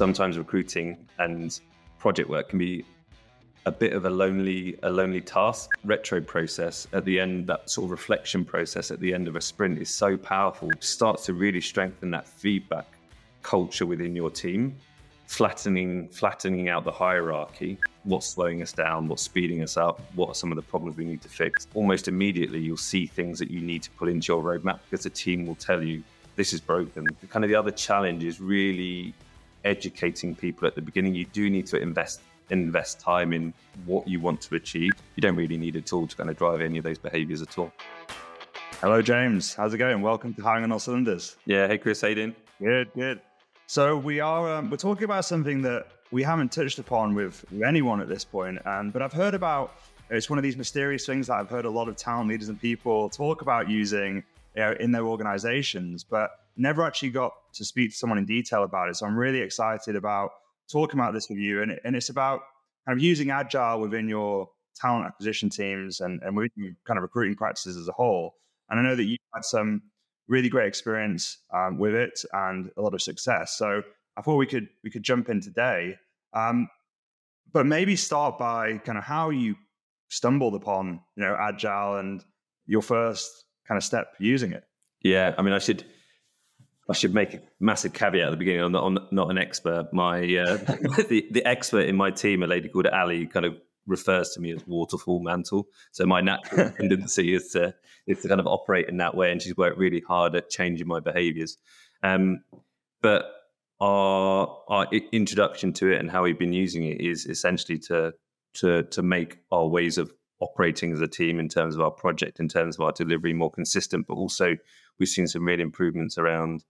sometimes recruiting and project work can be a bit of a lonely a lonely task. Retro process at the end, that sort of reflection process at the end of a sprint is so powerful. It starts to really strengthen that feedback culture within your team, flattening flattening out the hierarchy. What's slowing us down? What's speeding us up? What are some of the problems we need to fix? Almost immediately, you'll see things that you need to put into your roadmap because the team will tell you this is broken. Kind of the other challenge is really educating people at the beginning. You do need to invest invest time in what you want to achieve. You don't really need a tool to kind of drive any of those behaviors at all. Hello, James. How's it going? Welcome to Hiring on All Cylinders. Yeah. Hey, Chris. How you doing? Good, good. So we are um, we're talking about something that we haven't touched upon with, with anyone at this point, and but I've heard about. It's one of these mysterious things that I've heard a lot of talent leaders and people talk about using you know, in their organizations, but never actually got to speak to someone in detail about it. So I'm really excited about talking about this with you. And, and it's about kind of using agile within your talent acquisition teams and, and within kind of recruiting practices as a whole. And I know that you've had some really great experience um, with it and a lot of success. So I thought we could we could jump in today. Um, but maybe start by kind of how you stumbled upon you know agile and your first kind of step using it. Yeah, I mean, I should I should make a massive caveat at the beginning. I'm not, I'm not an expert. My uh, the the expert in my team, a lady called Ali, kind of refers to me as waterfall Mantle. So my natural tendency is to is to kind of operate in that way, and she's worked really hard at changing my behaviours. Um, but our our introduction to it and how we've been using it is essentially to to to make our ways of operating as a team in terms of our project, in terms of our delivery more consistent, but also we've seen some real improvements around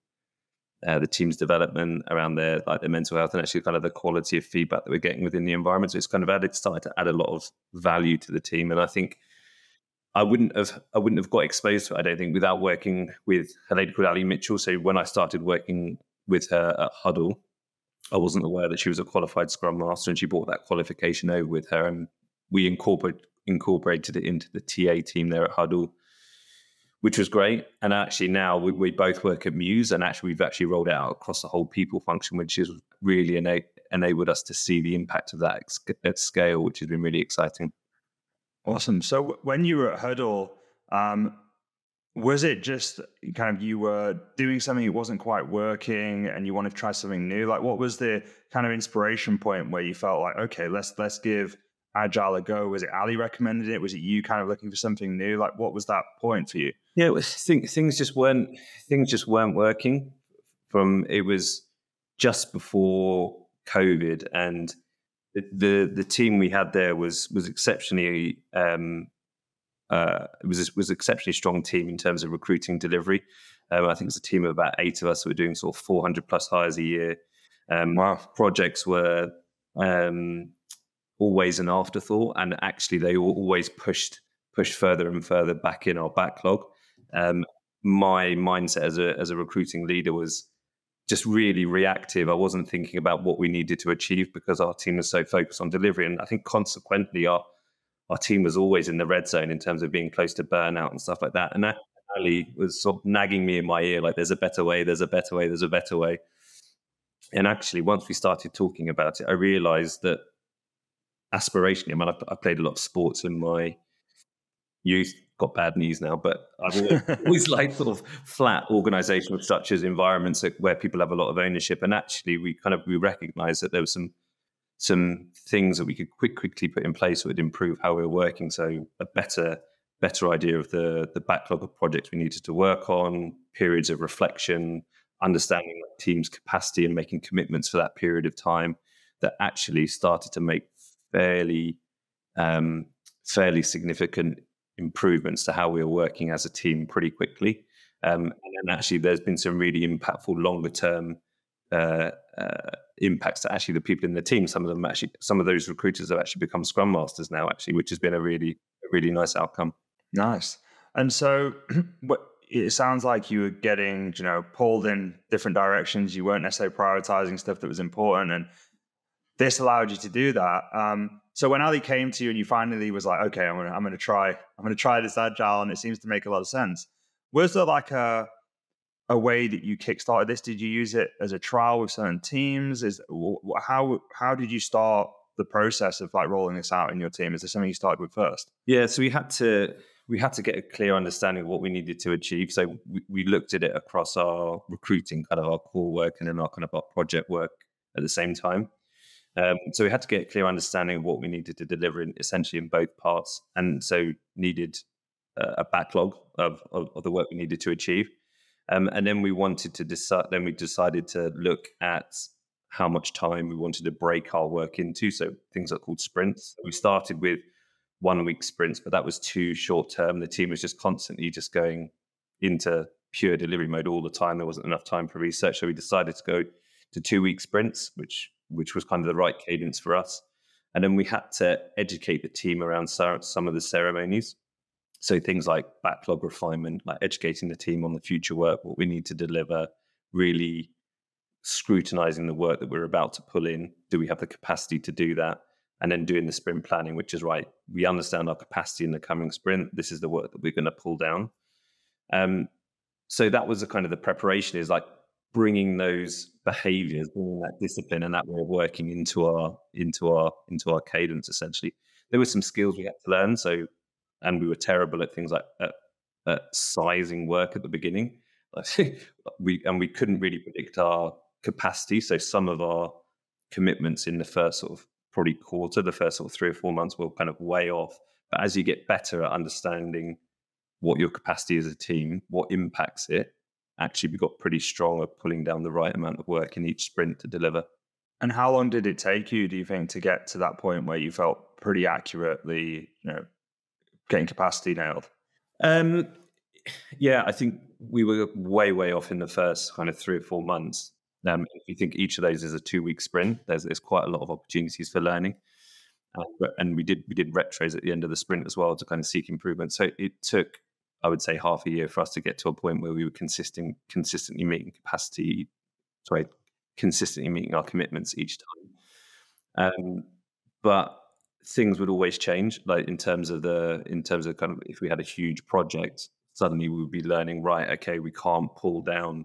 uh, the team's development, around their like their mental health, and actually kind of the quality of feedback that we're getting within the environment. So it's kind of added started to add a lot of value to the team, and I think I wouldn't have I wouldn't have got exposed to it. I don't think without working with a lady called Ali Mitchell. So when I started working with her at Huddle, I wasn't aware that she was a qualified Scrum Master, and she brought that qualification over with her, and we incorporated incorporated it into the TA team there at Huddle which was great. And actually, now we, we, both work at Mews, and actually, we've actually rolled out across the whole people function, which has really ena- enabled us to see the impact of that at scale, which has been really exciting. Awesome. So, when you were at Huddle, um, was it just kind of you were doing something that wasn't quite working and you wanted to try something new? Like, what was the kind of inspiration point where you felt like, okay, let's let's give agile a go? Was it Ali recommended it? Was it you kind of looking for something new? Like, what was that point for you? Yeah, it was, things just weren't things just weren't working. From it was just before COVID, and the the, the team we had there was was exceptionally. Um, uh, it was was an exceptionally strong team in terms of recruiting delivery. Um, I think it's a team of about eight of us who were doing sort of 400 plus hires a year. Um, wow. Projects were um, always an afterthought, and actually they were always pushed pushed further and further back in our backlog. Um, my mindset as a as a recruiting leader was just really reactive. I wasn't thinking about what we needed to achieve because our team was so focused on delivery, and I think consequently our our team was always in the red zone in terms of being close to burnout and stuff like that. And that Ali was sort of nagging me in my ear, like, "There's a better way. There's a better way. There's a better way." And actually, once we started talking about it, I realized that aspirationally, I mean, I, I played a lot of sports in my youth, got bad knees now, but I've always, always liked sort of flat organizational structures, environments where people have a lot of ownership. And actually, we kind of we recognized that there was some some things that we could quick, quickly put in place that would improve how we were working. So a better better idea of the the backlog of projects we needed to work on, periods of reflection, understanding the team's capacity and making commitments for that period of time that actually started to make fairly um, fairly significant improvements to how we are working as a team pretty quickly. Um, and actually, there's been some really impactful longer term uh, uh, impacts to actually the people in the team. Some of them actually, some of those recruiters have actually become scrum masters now, actually, which has been a really, really nice outcome. Nice. And so, it sounds like you were getting, you know, pulled in different directions. You weren't necessarily prioritizing stuff that was important, and this allowed you to do that. Um, so when Ali came to you and you finally was like, okay, I'm gonna I'm gonna try I'm gonna try this agile, and it seems to make a lot of sense. Was there like a a way that you kickstarted this? Did you use it as a trial with certain teams? Is how how did you start the process of like rolling this out in your team? Is this something you started with first? Yeah, so we had to we had to get a clear understanding of what we needed to achieve. So we, we looked at it across our recruiting, kind of our core work, and then our kind of our project work at the same time. Um, so we had to get a clear understanding of what we needed to deliver in essentially in both parts, and so needed uh, a backlog of, of, of, the work we needed to achieve. Um, and then we wanted to decide. Then we decided to look at how much time we wanted to break our work into. So things are called sprints. We started with one week sprints, but that was too short term. The team was just constantly just going into pure delivery mode all the time. There wasn't enough time for research, so we decided to go to two week sprints, which which was kind of the right cadence for us. And then we had to educate the team around some of the ceremonies. So things like backlog refinement, like educating the team on the future work, what we need to deliver, really scrutinizing the work that we're about to pull in. Do we have the capacity to do that? And then doing the sprint planning, which is right. We understand our capacity in the coming sprint. This is the work that we're going to pull down. Um, so that was the kind of the preparation is like bringing those behaviors, bringing that discipline and that way of working into our into our into our cadence. Essentially, there were some skills we had to learn. So, and we were terrible at things like at, at sizing work at the beginning. we and we couldn't really predict our capacity. So some of our commitments in the first sort of probably quarter, the first sort of three or four months, will kind of way off. But as you get better at understanding what your capacity as a team, what impacts it, actually we got pretty strong at pulling down the right amount of work in each sprint to deliver. And how long did it take you, do you think, to get to that point where you felt pretty accurately, you know, getting capacity nailed? Um, yeah, I think we were way, way off in the first kind of three or four months. Um, if you think each of those is a two-week sprint, there's there's quite a lot of opportunities for learning, uh, and we did we did retros at the end of the sprint as well to kind of seek improvement. So it took I would say half a year for us to get to a point where we were consistent, consistently meeting capacity, sorry, consistently meeting our commitments each time. Um, but things would always change, like in terms of the, in terms of kind of if we had a huge project, suddenly we would be learning, right, okay, we can't pull down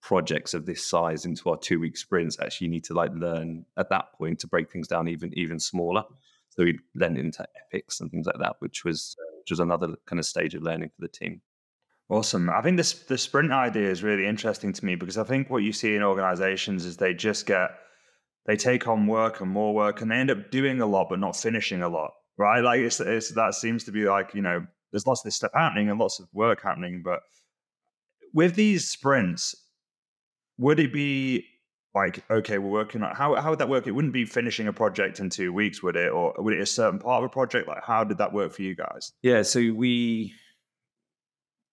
projects of this size into our two week sprints. Actually, you need to like learn at that point to break things down even even smaller. So we'd lent into epics and things like that, which was which was another kind of stage of learning for the team. Awesome. I think this the sprint idea is really interesting to me because I think what you see in organizations is they just get they take on work and more work and they end up doing a lot but not finishing a lot. Right? Like it's, it's that seems to be like, you know, there's lots of this stuff happening and lots of work happening, but with these sprints, would it be like okay we're working on how, how would that work? It wouldn't be finishing a project in two weeks would it? Or would it a certain part of a project? Like how did that work for you guys? Yeah so we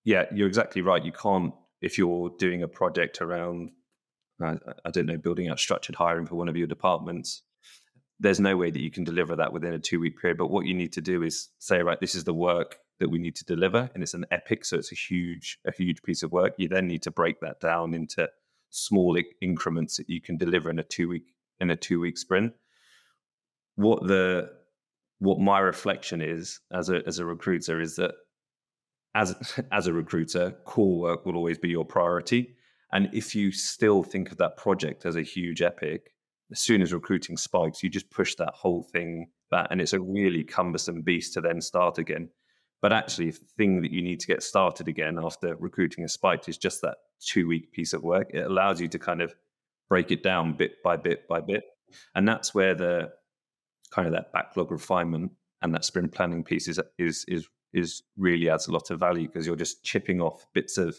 yeah you're exactly right. You can't if you're doing a project around I, I don't know building out structured hiring for one of your departments there's no way that you can deliver that within a two week period. But what you need to do is say right this is the work that we need to deliver and it's an epic so it's a huge a huge piece of work. You then need to break that down into small increments that you can deliver in a two week in a two week sprint. What the what my reflection is as a as a recruiter is that as as a recruiter, core work will always be your priority. And if you still think of that project as a huge epic, as soon as recruiting spikes, you just push that whole thing back, and it's a really cumbersome beast to then start again. But actually, the thing that you need to get started again after recruiting a spike is just that two week piece of work. It allows you to kind of break it down bit by bit by bit. And that's where the kind of that backlog refinement and that sprint planning piece is is is is really adds a lot of value because you're just chipping off bits of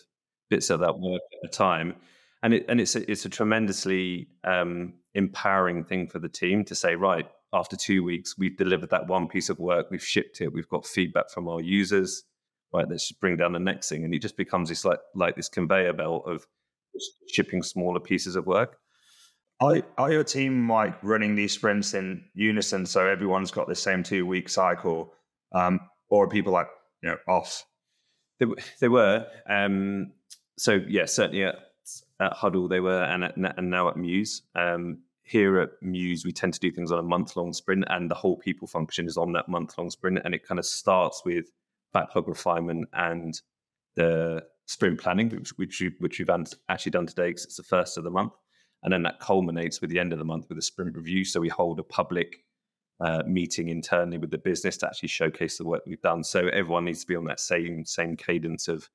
bits of that work at a time. And it and it's a, it's a tremendously um, empowering thing for the team to say, right, after two weeks, we've delivered that one piece of work, we've shipped it, we've got feedback from our users. Right, let's just bring down the next thing, and it just becomes this like like this conveyor belt of shipping smaller pieces of work. Are, are your team like running these sprints in unison, so everyone's got the same two week cycle, um, or are people like you know off? They, they were. Um, so yeah, certainly at, at Huddle they were, and at, and now at Mews. Um, here at Mews, we tend to do things on a month long sprint, and the whole people function is on that month long sprint. And it kind of starts with backlog refinement and the sprint planning, which, which, we, which we've actually done today because it's the first of the month. And then that culminates with the end of the month with a sprint review. So we hold a public uh, meeting internally with the business to actually showcase the work we've done. So everyone needs to be on that same same cadence of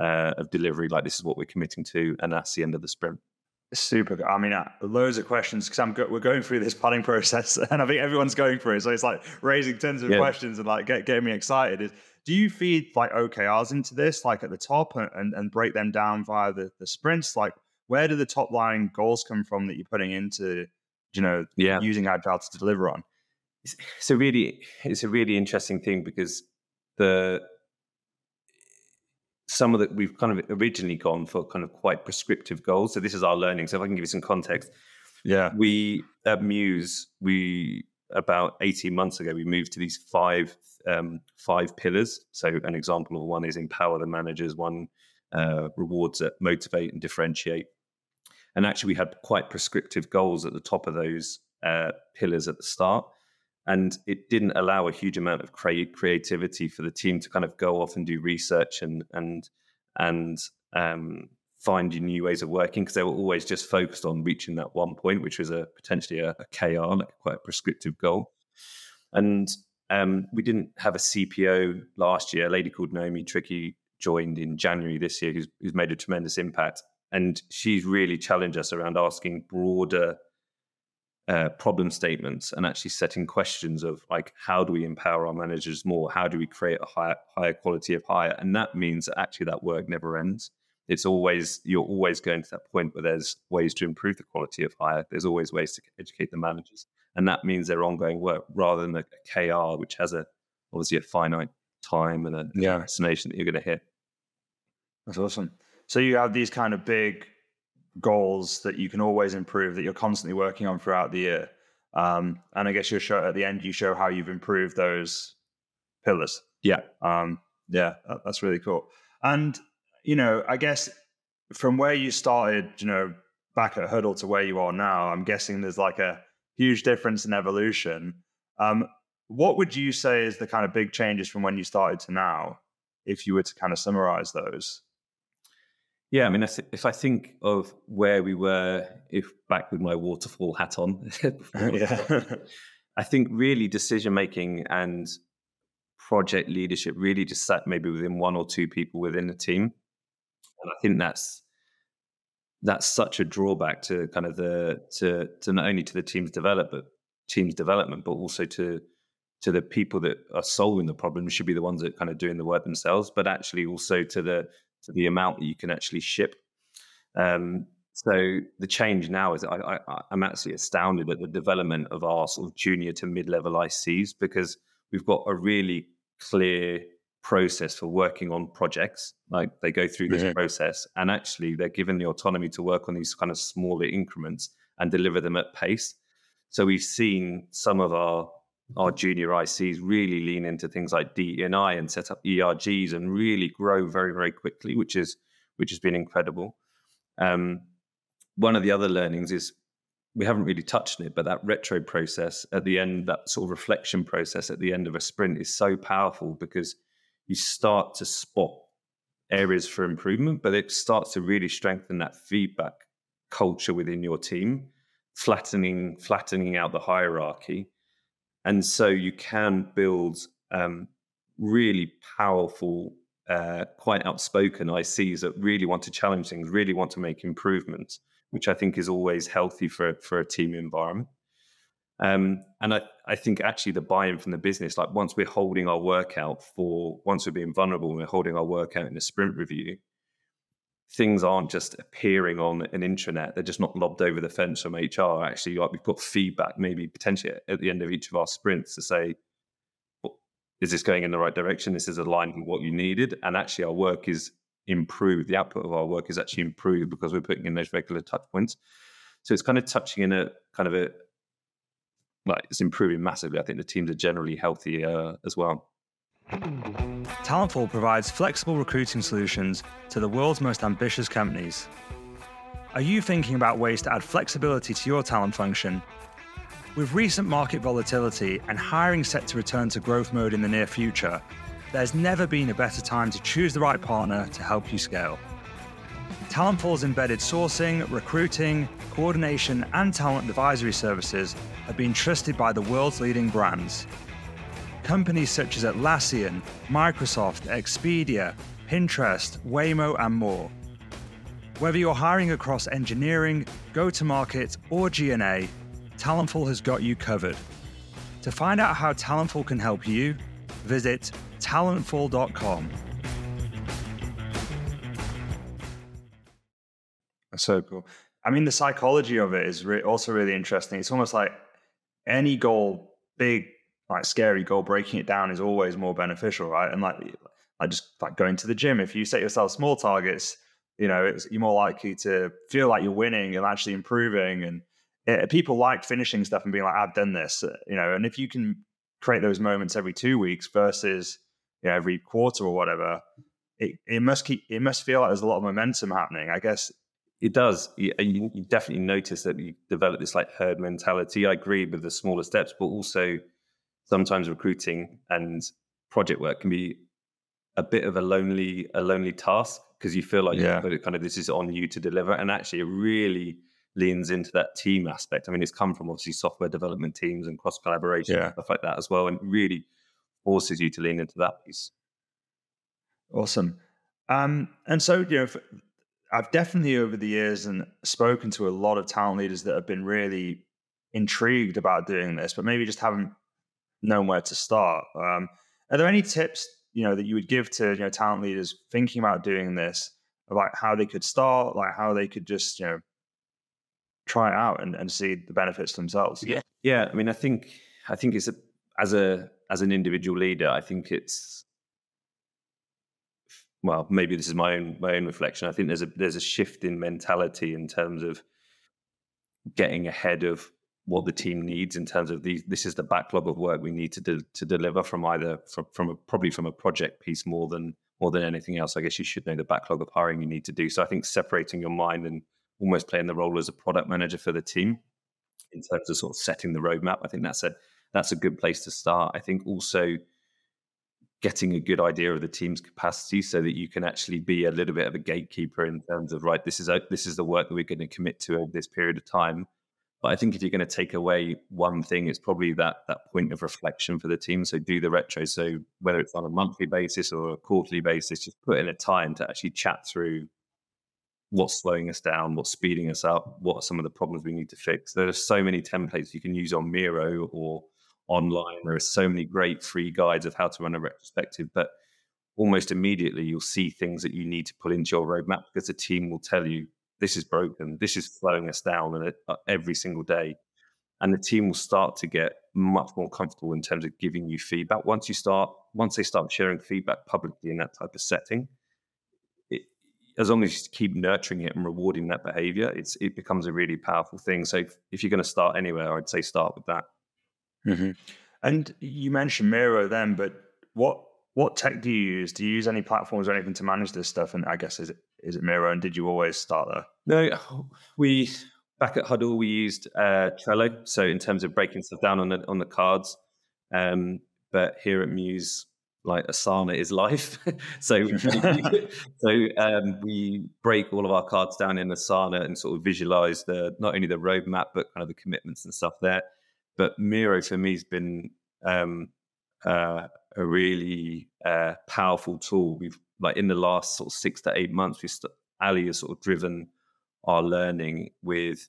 uh, of delivery. Like this is what we're committing to, and that's the end of the sprint. Super. Good. I mean, uh, loads of questions because I'm go- we're going through this planning process, and I think everyone's going through it. So it's like raising tons of yeah. questions and like get, getting me excited. Is do you feed like OKRs into this, like at the top, and, and break them down via the, the sprints? Like, where do the top line goals come from that you're putting into, you know, yeah. using agile to deliver on? It's, it's a really, it's a really interesting thing because the some of the we've kind of originally gone for kind of quite prescriptive goals. So this is our learning. So if I can give you some context, yeah, we at Mews we about eighteen months ago we moved to these five um, five pillars. So an example of one is empower the managers. One uh, rewards that motivate and differentiate. And actually, we had quite prescriptive goals at the top of those uh, pillars at the start and it didn't allow a huge amount of cre- creativity for the team to kind of go off and do research and and and um, find new ways of working because they were always just focused on reaching that one point, which was a potentially a, a KR, like quite a prescriptive goal. And um, we didn't have a CPO last year. A lady called Naomi Tricky joined in January this year, who's, who's made a tremendous impact. And she's really challenged us around asking broader uh, problem statements and actually setting questions of like how do we empower our managers more how do we create a higher higher quality of hire and that means that actually that work never ends it's always you're always going to that point where there's ways to improve the quality of hire there's always ways to educate the managers and that means their ongoing work rather than a, a kr which has a obviously a finite time and a yeah. destination that you're going to hit that's awesome so you have these kind of big goals that you can always improve that you're constantly working on throughout the year. Um, and I guess you show at the end you show how you've improved those pillars. Yeah, um, yeah, that, that's really cool. And you know, I guess from where you started, you know, back at Huddle to where you are now, I'm guessing there's like a huge difference in evolution. Um, what would you say is the kind of big changes from when you started to now, if you were to kind of summarize those? Yeah, I mean, if I think of where we were, if back with my waterfall hat on, yeah, I think really decision making and project leadership really just sat maybe within one or two people within the team, and I think that's that's such a drawback to kind of the to to not only to the team's development, team's development, but also to to the people that are solving the problem should be the ones that kind of doing the work themselves, but actually also to the to the amount that you can actually ship. Um, so the change now is I, I, I'm absolutely astounded at the development of our sort of junior to mid-level ICs because we've got a really clear process for working on projects. Like they go through this process and actually they're given the autonomy to work on these kind of smaller increments and deliver them at pace. So we've seen some of our our junior ICs really lean into things like DE&I and set up ERGs and really grow very, very quickly, which is which has been incredible. Um, one of the other learnings is we haven't really touched on it, but that retro process at the end, that sort of reflection process at the end of a sprint is so powerful because you start to spot areas for improvement, but it starts to really strengthen that feedback culture within your team, flattening flattening out the hierarchy and so you can build um, really powerful, uh, quite outspoken ICs that really want to challenge things, really want to make improvements, which I think is always healthy for for a team environment. Um, and I, I think actually the buy-in from the business, like once we're holding our workout for, once we're being vulnerable, and we're holding our workout in a sprint review, things aren't just appearing on an intranet; they're just not lobbed over the fence from HR. Actually, like we've got feedback, maybe potentially at the end of each of our sprints, to say, "Is this going in the right direction? This is aligned with what you needed." And actually, our work is improved. The output of our work is actually improved because we're putting in those regular touch points. So it's kind of touching in a kind of a like it's improving massively. I think the teams are generally healthier uh, as well. Talentful provides flexible recruiting solutions to the world's most ambitious companies. Are you thinking about ways to add flexibility to your talent function? With recent market volatility and hiring set to return to growth mode in the near future, there's never been a better time to choose the right partner to help you scale. Talentful's embedded sourcing, recruiting, coordination, and talent advisory services have been trusted by the world's leading brands. Companies such as Atlassian, Microsoft, Expedia, Pinterest, Waymo, and more. Whether you're hiring across engineering, go to market, or G&A, Talentful has got you covered. To find out how Talentful can help you, visit talentful.com. So cool. I mean, the psychology of it is re- also really interesting. It's almost like any goal, big, like scary goal, breaking it down is always more beneficial, right? And like, I just like going to the gym. If you set yourself small targets, you know, you're more likely to feel like you're winning and actually improving. And it, people like finishing stuff and being like, I've done this, uh, you know. And if you can create those moments every two weeks versus you know, every quarter or whatever, it, it must keep it must feel like there's a lot of momentum happening. I guess it does. You, you, you, definitely notice that you develop this like herd mentality. I agree with the smaller steps, but also sometimes recruiting and project work can be a bit of a lonely a lonely task because you feel like yeah. kind of this is on you to deliver, and actually it really leans into that team aspect. I mean, it's come from obviously software development teams and cross collaboration yeah. and stuff like that as well, and really forces you to lean into that piece. Awesome. Um, and so, you know, I've definitely over the years and spoken to a lot of talent leaders that have been really intrigued about doing this, but maybe just haven't known where to start. Um, are there any tips you know that you would give to you know talent leaders thinking about doing this, about how they could start, like how they could just you know try it out and, and see the benefits themselves? Yeah, yeah. I mean, I think I think it's a, as a as an individual leader, I think it's well, maybe this is my own my own reflection. I think there's a there's a shift in mentality in terms of getting ahead of what the team needs in terms of these. This is the backlog of work we need to de- to deliver from either from from a, probably from a project piece more than more than anything else. I guess you should know the backlog of hiring you need to do. So I think separating your mind and almost playing the role as a product manager for the team in terms of sort of setting the roadmap. I think that's a that's a good place to start. I think also getting a good idea of the team's capacity so that you can actually be a little bit of a gatekeeper in terms of right this is a, this is the work that we're going to commit to over this period of time. But i think if you're going to take away one thing it's probably that that point of reflection for the team. So do the retro. So whether it's on a monthly basis or a quarterly basis just put in a time to actually chat through what's slowing us down what's speeding us up what are some of the problems we need to fix. There are so many templates you can use on miro or online. There are so many great free guides of how to run a retrospective, but almost immediately you'll see things that you need to put into your roadmap because the team will tell you this is broken, this is slowing us down and uh, every single day. And the team will start to get much more comfortable in terms of giving you feedback. Once you start, once they start sharing feedback publicly in that type of setting, it, as long as you keep nurturing it and rewarding that behavior, it's it becomes a really powerful thing. So if, if you're going to start anywhere, I'd say start with that. Mm-hmm. And you mentioned Miro then, but what what tech do you use? Do you use any platforms or anything to manage this stuff? And I guess is it is it Miro? And did you always start there? No, we back at Huddle we used uh, Trello. So in terms of breaking stuff down on the on the cards, um, but here at Mews, like Asana is life. so so um, we break all of our cards down in Asana and sort of visualize the not only the roadmap but kind of the commitments and stuff there. But Miro for me has been um, uh, a really uh, powerful tool. We've like in the last sort of six to eight months, we st- Ali has sort of driven our learning with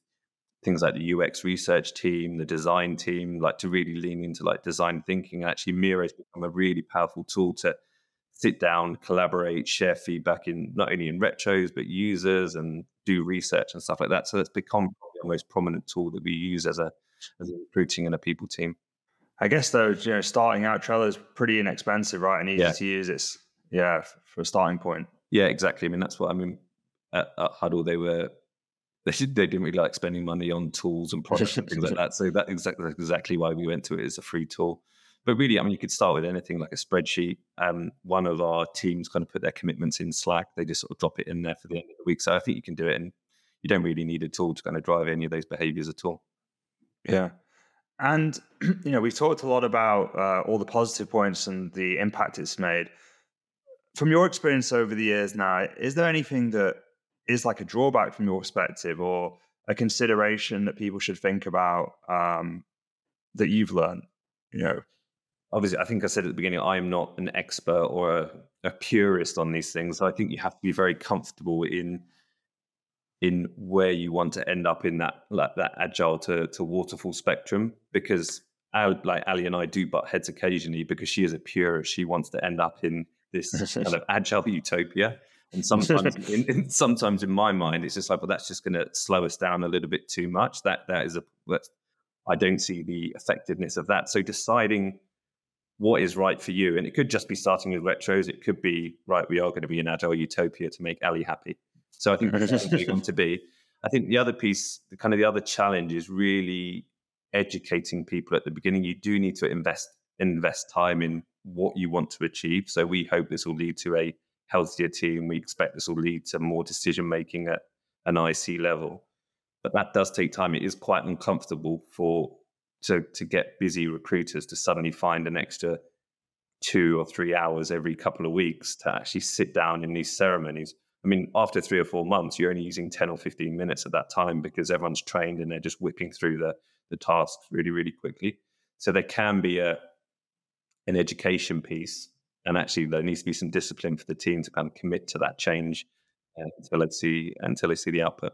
things like the UX research team, the design team, like to really lean into like design thinking. Actually, Miro has become a really powerful tool to sit down, collaborate, share feedback in not only in retros but users and do research and stuff like that. So it's become the most prominent tool that we use as a as a recruiting and a people team. I guess though, you know, starting out Trello is pretty inexpensive, right, and easy yeah. to use. It's yeah for a starting point. Yeah, exactly. I mean, that's what I mean. At, at Huddle, they were they should, they didn't really like spending money on tools and products and things like that. So that exactly exactly why we went to it as a free tool. But really, I mean, you could start with anything like a spreadsheet. Um, one of our teams kind of put their commitments in Slack. They just sort of drop it in there for the end of the week. So I think you can do it, and you don't really need a tool to kind of drive any of those behaviors at all. Yeah. And you know, we've talked a lot about uh, all the positive points and the impact it's made. From your experience over the years now, is there anything that is like a drawback from your perspective, or a consideration that people should think about um, that you've learned? You know, obviously, I think I said at the beginning, I am not an expert or a, a purist on these things. So I think you have to be very comfortable in in where you want to end up in that like that agile to, to waterfall spectrum because like Ali and I do butt heads occasionally because she is a purist. She wants to end up in this kind of agile utopia. And sometimes, in, in, sometimes in my mind, it's just like, well, that's just going to slow us down a little bit too much. That that is a that's, I don't see the effectiveness of that. So deciding what is right for you, and it could just be starting with retros. It could be right. We are going to be an agile utopia to make Ali happy. So I think that's going to be. I think the other piece, the kind of the other challenge is really educating people at the beginning. You do need to invest invest time in what you want to achieve. So we hope this will lead to a healthier team. We expect this will lead to more decision making at an IC level. But that does take time. It is quite uncomfortable for to to get busy recruiters to suddenly find an extra two or three hours every couple of weeks to actually sit down in these ceremonies. I mean, after three or four months, you're only using 10 or 15 minutes at that time because everyone's trained and they're just whipping through the, the tasks really, really quickly. So there can be a an education piece. And actually, there needs to be some discipline for the team to kind of commit to that change until they see until they see the output.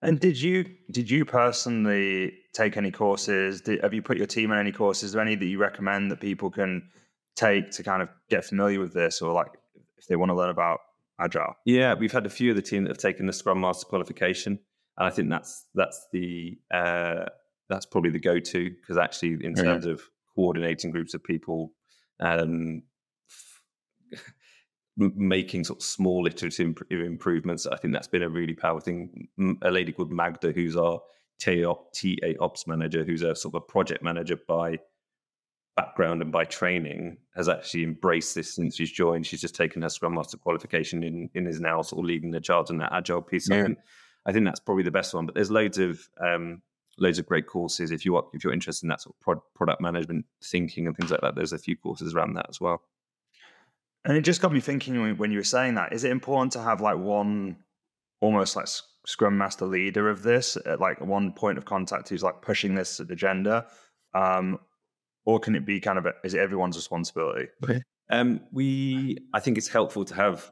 And did you did you personally take any courses? Did, have you put your team on any courses? Is there any that you recommend that people can take to kind of get familiar with this, or like if they want to learn about agile? Yeah, we've had a few of the team that have taken the Scrum Master qualification, and I think that's that's the uh, that's probably the go to because actually, in terms yeah. of coordinating groups of people, um, making sort of small iterative improvements, I think that's been a really powerful thing. A lady called Magda, who's our TA ops manager, who's a sort of a project manager by background and by training has actually embraced this since she's joined. She's just taken her Scrum Master qualification in, in is now sort of leading the charge on that agile piece. Yeah. I, think, I think that's probably the best one. But there's loads of um, loads of great courses if you are, if you're interested in that sort of pro- product management thinking and things like that. There's a few courses around that as well. And it just got me thinking when you were saying that. Is it important to have like one almost like Scrum Master leader of this, like one point of contact who's like pushing this agenda? Um, or can it be kind of a, is it everyone's responsibility? Um, we, I think it's helpful to have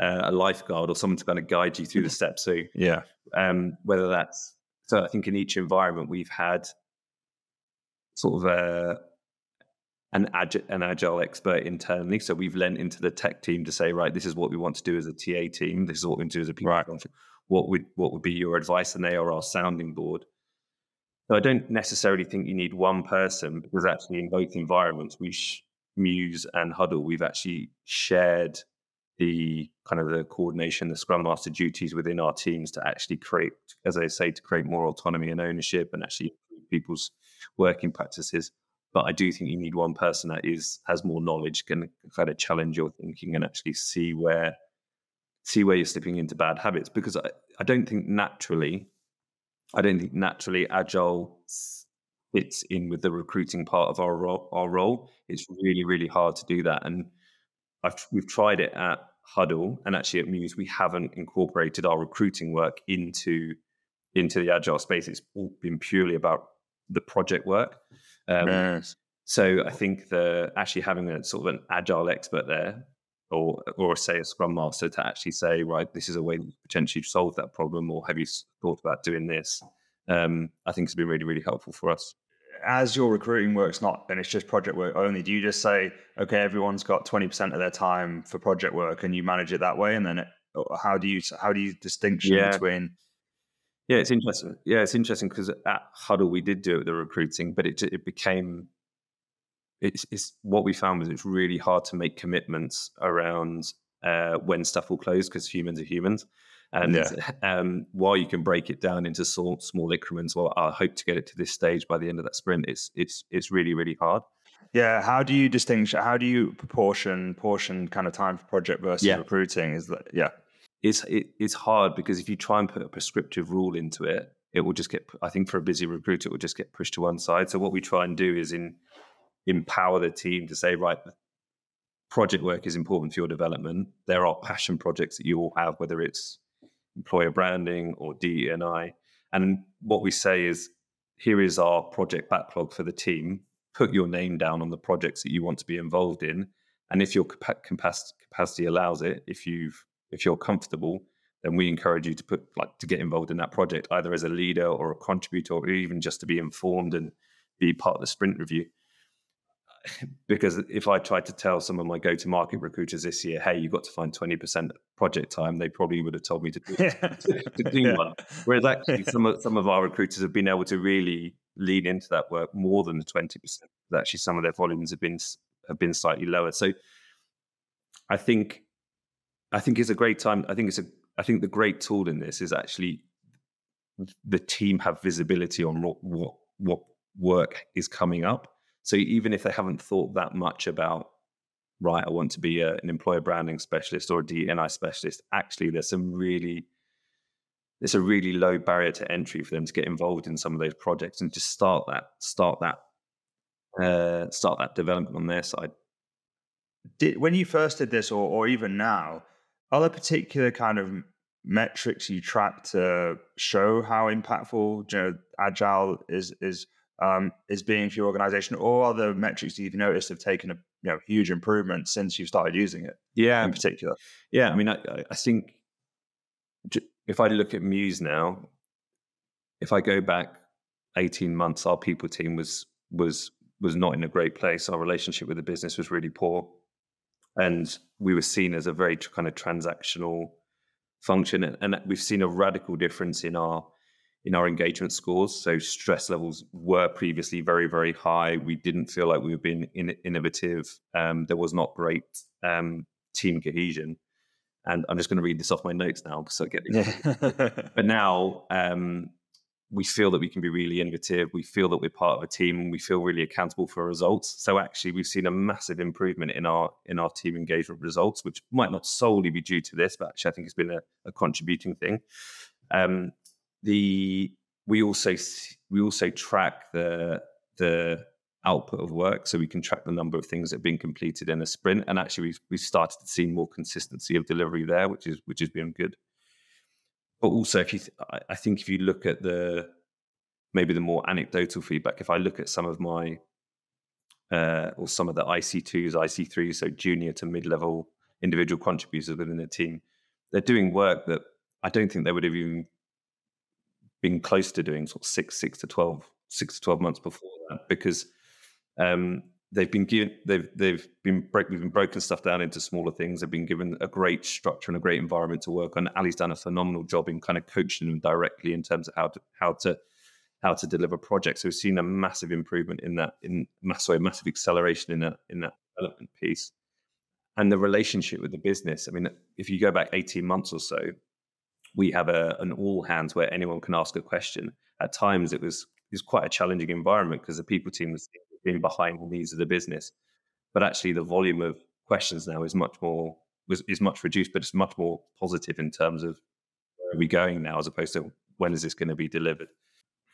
uh, a lifeguard or someone to kind of guide you through the steps. So yeah, um, whether that's so, I think in each environment we've had sort of a an agile, an agile expert internally. So we've lent into the tech team to say, right, this is what we want to do as a TA team. This is what we want to do as a people. Right. What would what would be your advice? And they are our sounding board. So I don't necessarily think you need one person because actually in both environments, we sh- Mews and Huddle, we've actually shared the kind of the coordination, the Scrum Master duties within our teams to actually create, as I say, to create more autonomy and ownership and actually people's working practices. But I do think you need one person that is has more knowledge, can kind of challenge your thinking and actually see where see where you're slipping into bad habits. Because I, I don't think naturally I don't think naturally agile fits in with the recruiting part of our role. Our role. It's really, really hard to do that, and I've, we've tried it at Huddle and actually at Mews. We haven't incorporated our recruiting work into into the agile space. It's all been purely about the project work. Um, yes. So I think the actually having a sort of an agile expert there or or say a scrum master to actually say right this is a way to potentially solve that problem or have you thought about doing this? Um, i think it's been really really helpful for us. As your recruiting works not and it's just project work only do you just say okay everyone's got 20% of their time for project work and you manage it that way? And then it, how do you how do you distinction yeah. between yeah it's interesting. Yeah it's interesting because at huddle we did do it with the recruiting but it it became it's, it's what we found was it's really hard to make commitments around uh, when stuff will close because humans are humans. And yeah. um, while you can break it down into small, small increments, well, I hope to get it to this stage by the end of that sprint. It's it's it's really really hard. Yeah, how do you distinguish? How do you proportion portion kind of time for project versus yeah. recruiting? Is that yeah? It's it, it's hard because if you try and put a prescriptive rule into it, it will just get. I think for a busy recruiter, it will just get pushed to one side. So what we try and do is in empower the team to say, right, project work is important for your development. There are passion projects that you all have, whether it's employer branding or DEI. And what we say is, here is our project backlog for the team. Put your name down on the projects that you want to be involved in, and if your capacity allows it, if you've if you're comfortable, then we encourage you to put like to get involved in that project, either as a leader or a contributor, or even just to be informed and be part of the sprint review. Because if I tried to tell some of my go-to-market recruiters this year, "Hey, you've got to find twenty percent project time," they probably would have told me to do, to, to do yeah. one. Whereas actually, some of some of our recruiters have been able to really lean into that work more than the twenty percent. Actually, some of their volumes have been have been slightly lower. So, I think I think it's a great time. I think it's a I think the great tool in this is actually the team have visibility on what what, what work is coming up. So even if they haven't thought that much about right, I want to be a, an employer branding specialist or a DNI specialist, actually there's some really there's a really low barrier to entry for them to get involved in some of those projects and just start that start that uh, start that development on their side. Did, when you first did this, or, or even now, are there particular kind of metrics you track to show how impactful you know, agile is is um, is being for your organization, or other the metrics you've noticed have taken a you know huge improvement since you've started using it? Yeah, in particular. Yeah, I mean, I, I think if I look at Mews now, if I go back eighteen months, our people team was was was not in a great place. Our relationship with the business was really poor and we were seen as a very kind of transactional function and we've seen a radical difference in our in our engagement scores so stress levels were previously very very high we didn't feel like we were being in, innovative um, there was not great um, team cohesion and i'm just going to read this off my notes now so I get it. but now um, we feel that we can be really innovative. We feel that we're part of a team and we feel really accountable for results. So actually we've seen a massive improvement in our in our team engagement results, which might not solely be due to this, but actually I think it's been a, a contributing thing. Um, the we also we also track the the output of work, so we can track the number of things that have been completed in a sprint. And actually, we've we've started to see more consistency of delivery there, which is which has been good but also if you th- i think if you look at the maybe the more anecdotal feedback if i look at some of my uh, or some of the ic2s ic3s so junior to mid-level individual contributors within the team they're doing work that i don't think they would have even been close to doing sort of six six to 12 six to 12 months before that because um, they've been given they've they've been break, we've been broken stuff down into smaller things. They've been given a great structure and a great environment to work on. Ali's done a phenomenal job in kind of coaching them directly in terms of how to how to how to deliver projects. So we've seen a massive improvement in that in sorry, massive acceleration in that in that development piece. And the relationship with the business. I mean, if you go back 18 months or so, we have a, an all hands where anyone can ask a question. At times it was it was quite a challenging environment because the people team was being behind the needs of the business. But actually, the volume of questions now is much more was, is much reduced, but it's much more positive in terms of where are we going now, as opposed to when is this going to be delivered.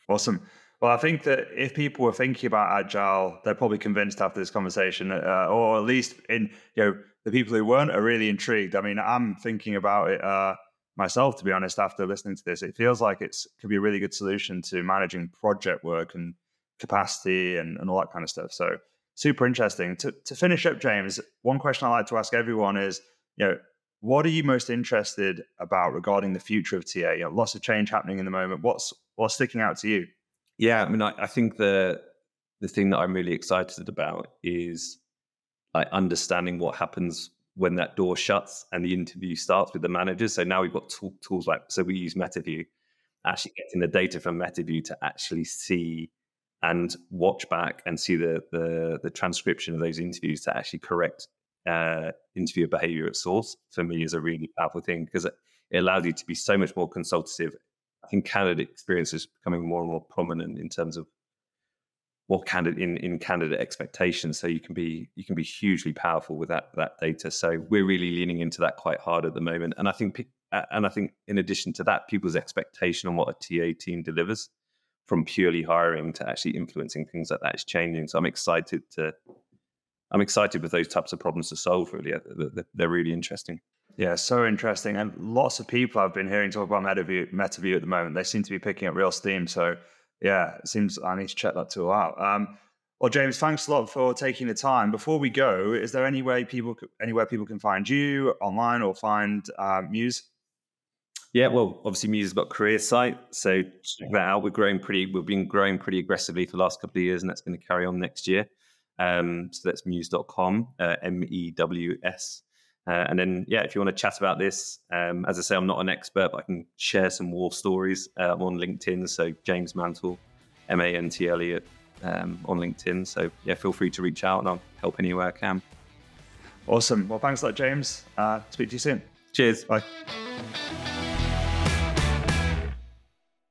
Awesome. Well, I think that if people were thinking about agile, they're probably convinced after this conversation, uh, or at least in you know the people who weren't are really intrigued. I mean, I'm thinking about it uh, myself, to be honest. After listening to this, it feels like it could be a really good solution to managing project work and capacity and, and all that kind of stuff. So super interesting. To, to finish up, James, one question I like to ask everyone is, you know, what are you most interested about regarding the future of TA? You know, lots of change happening in the moment. What's what's sticking out to you? Yeah, I mean, I, I think the the thing that I'm really excited about is like understanding what happens when that door shuts and the interview starts with the managers. So now we've got tool, tools like so we use MetaView, actually getting the data from MetaView to actually see and watch back and see the the, the transcription of those interviews to actually correct uh, interviewer behavior at source for me is a really powerful thing because it, it allows you to be so much more consultative. I think candidate experience is becoming more and more prominent in terms of what candidate in, in candidate expectations. So you can be you can be hugely powerful with that that data. So we're really leaning into that quite hard at the moment. And I think and I think in addition to that, people's expectation on what a TA team delivers from purely hiring to actually influencing things like that is changing. So I'm excited to, I'm excited with those types of problems to solve. Really, uh, they're really interesting. Yeah, so interesting. And lots of people I've been hearing talk about MetaView, MetaView at the moment. They seem to be picking up real steam. So yeah, it seems I need to check that tool out. Um, well, James, thanks a lot for taking the time. Before we go, is there any way people anywhere people can find you online or find uh, Mews? Yeah, well, obviously Mews has got a career site, so check that out. We're growing pretty. We've been growing pretty aggressively for the last couple of years, and that's going to carry on next year. Um, so that's mews.com, uh, M E W S. Uh, and then, yeah, if you want to chat about this, um, as I say, I'm not an expert, but I can share some war stories. Uh, I'm on LinkedIn, so James Mantle, M A N T L E um, on LinkedIn. So yeah, feel free to reach out and I'll help anywhere I can. Awesome. Well, thanks a lot, James. Uh, speak to you soon. Cheers. Bye.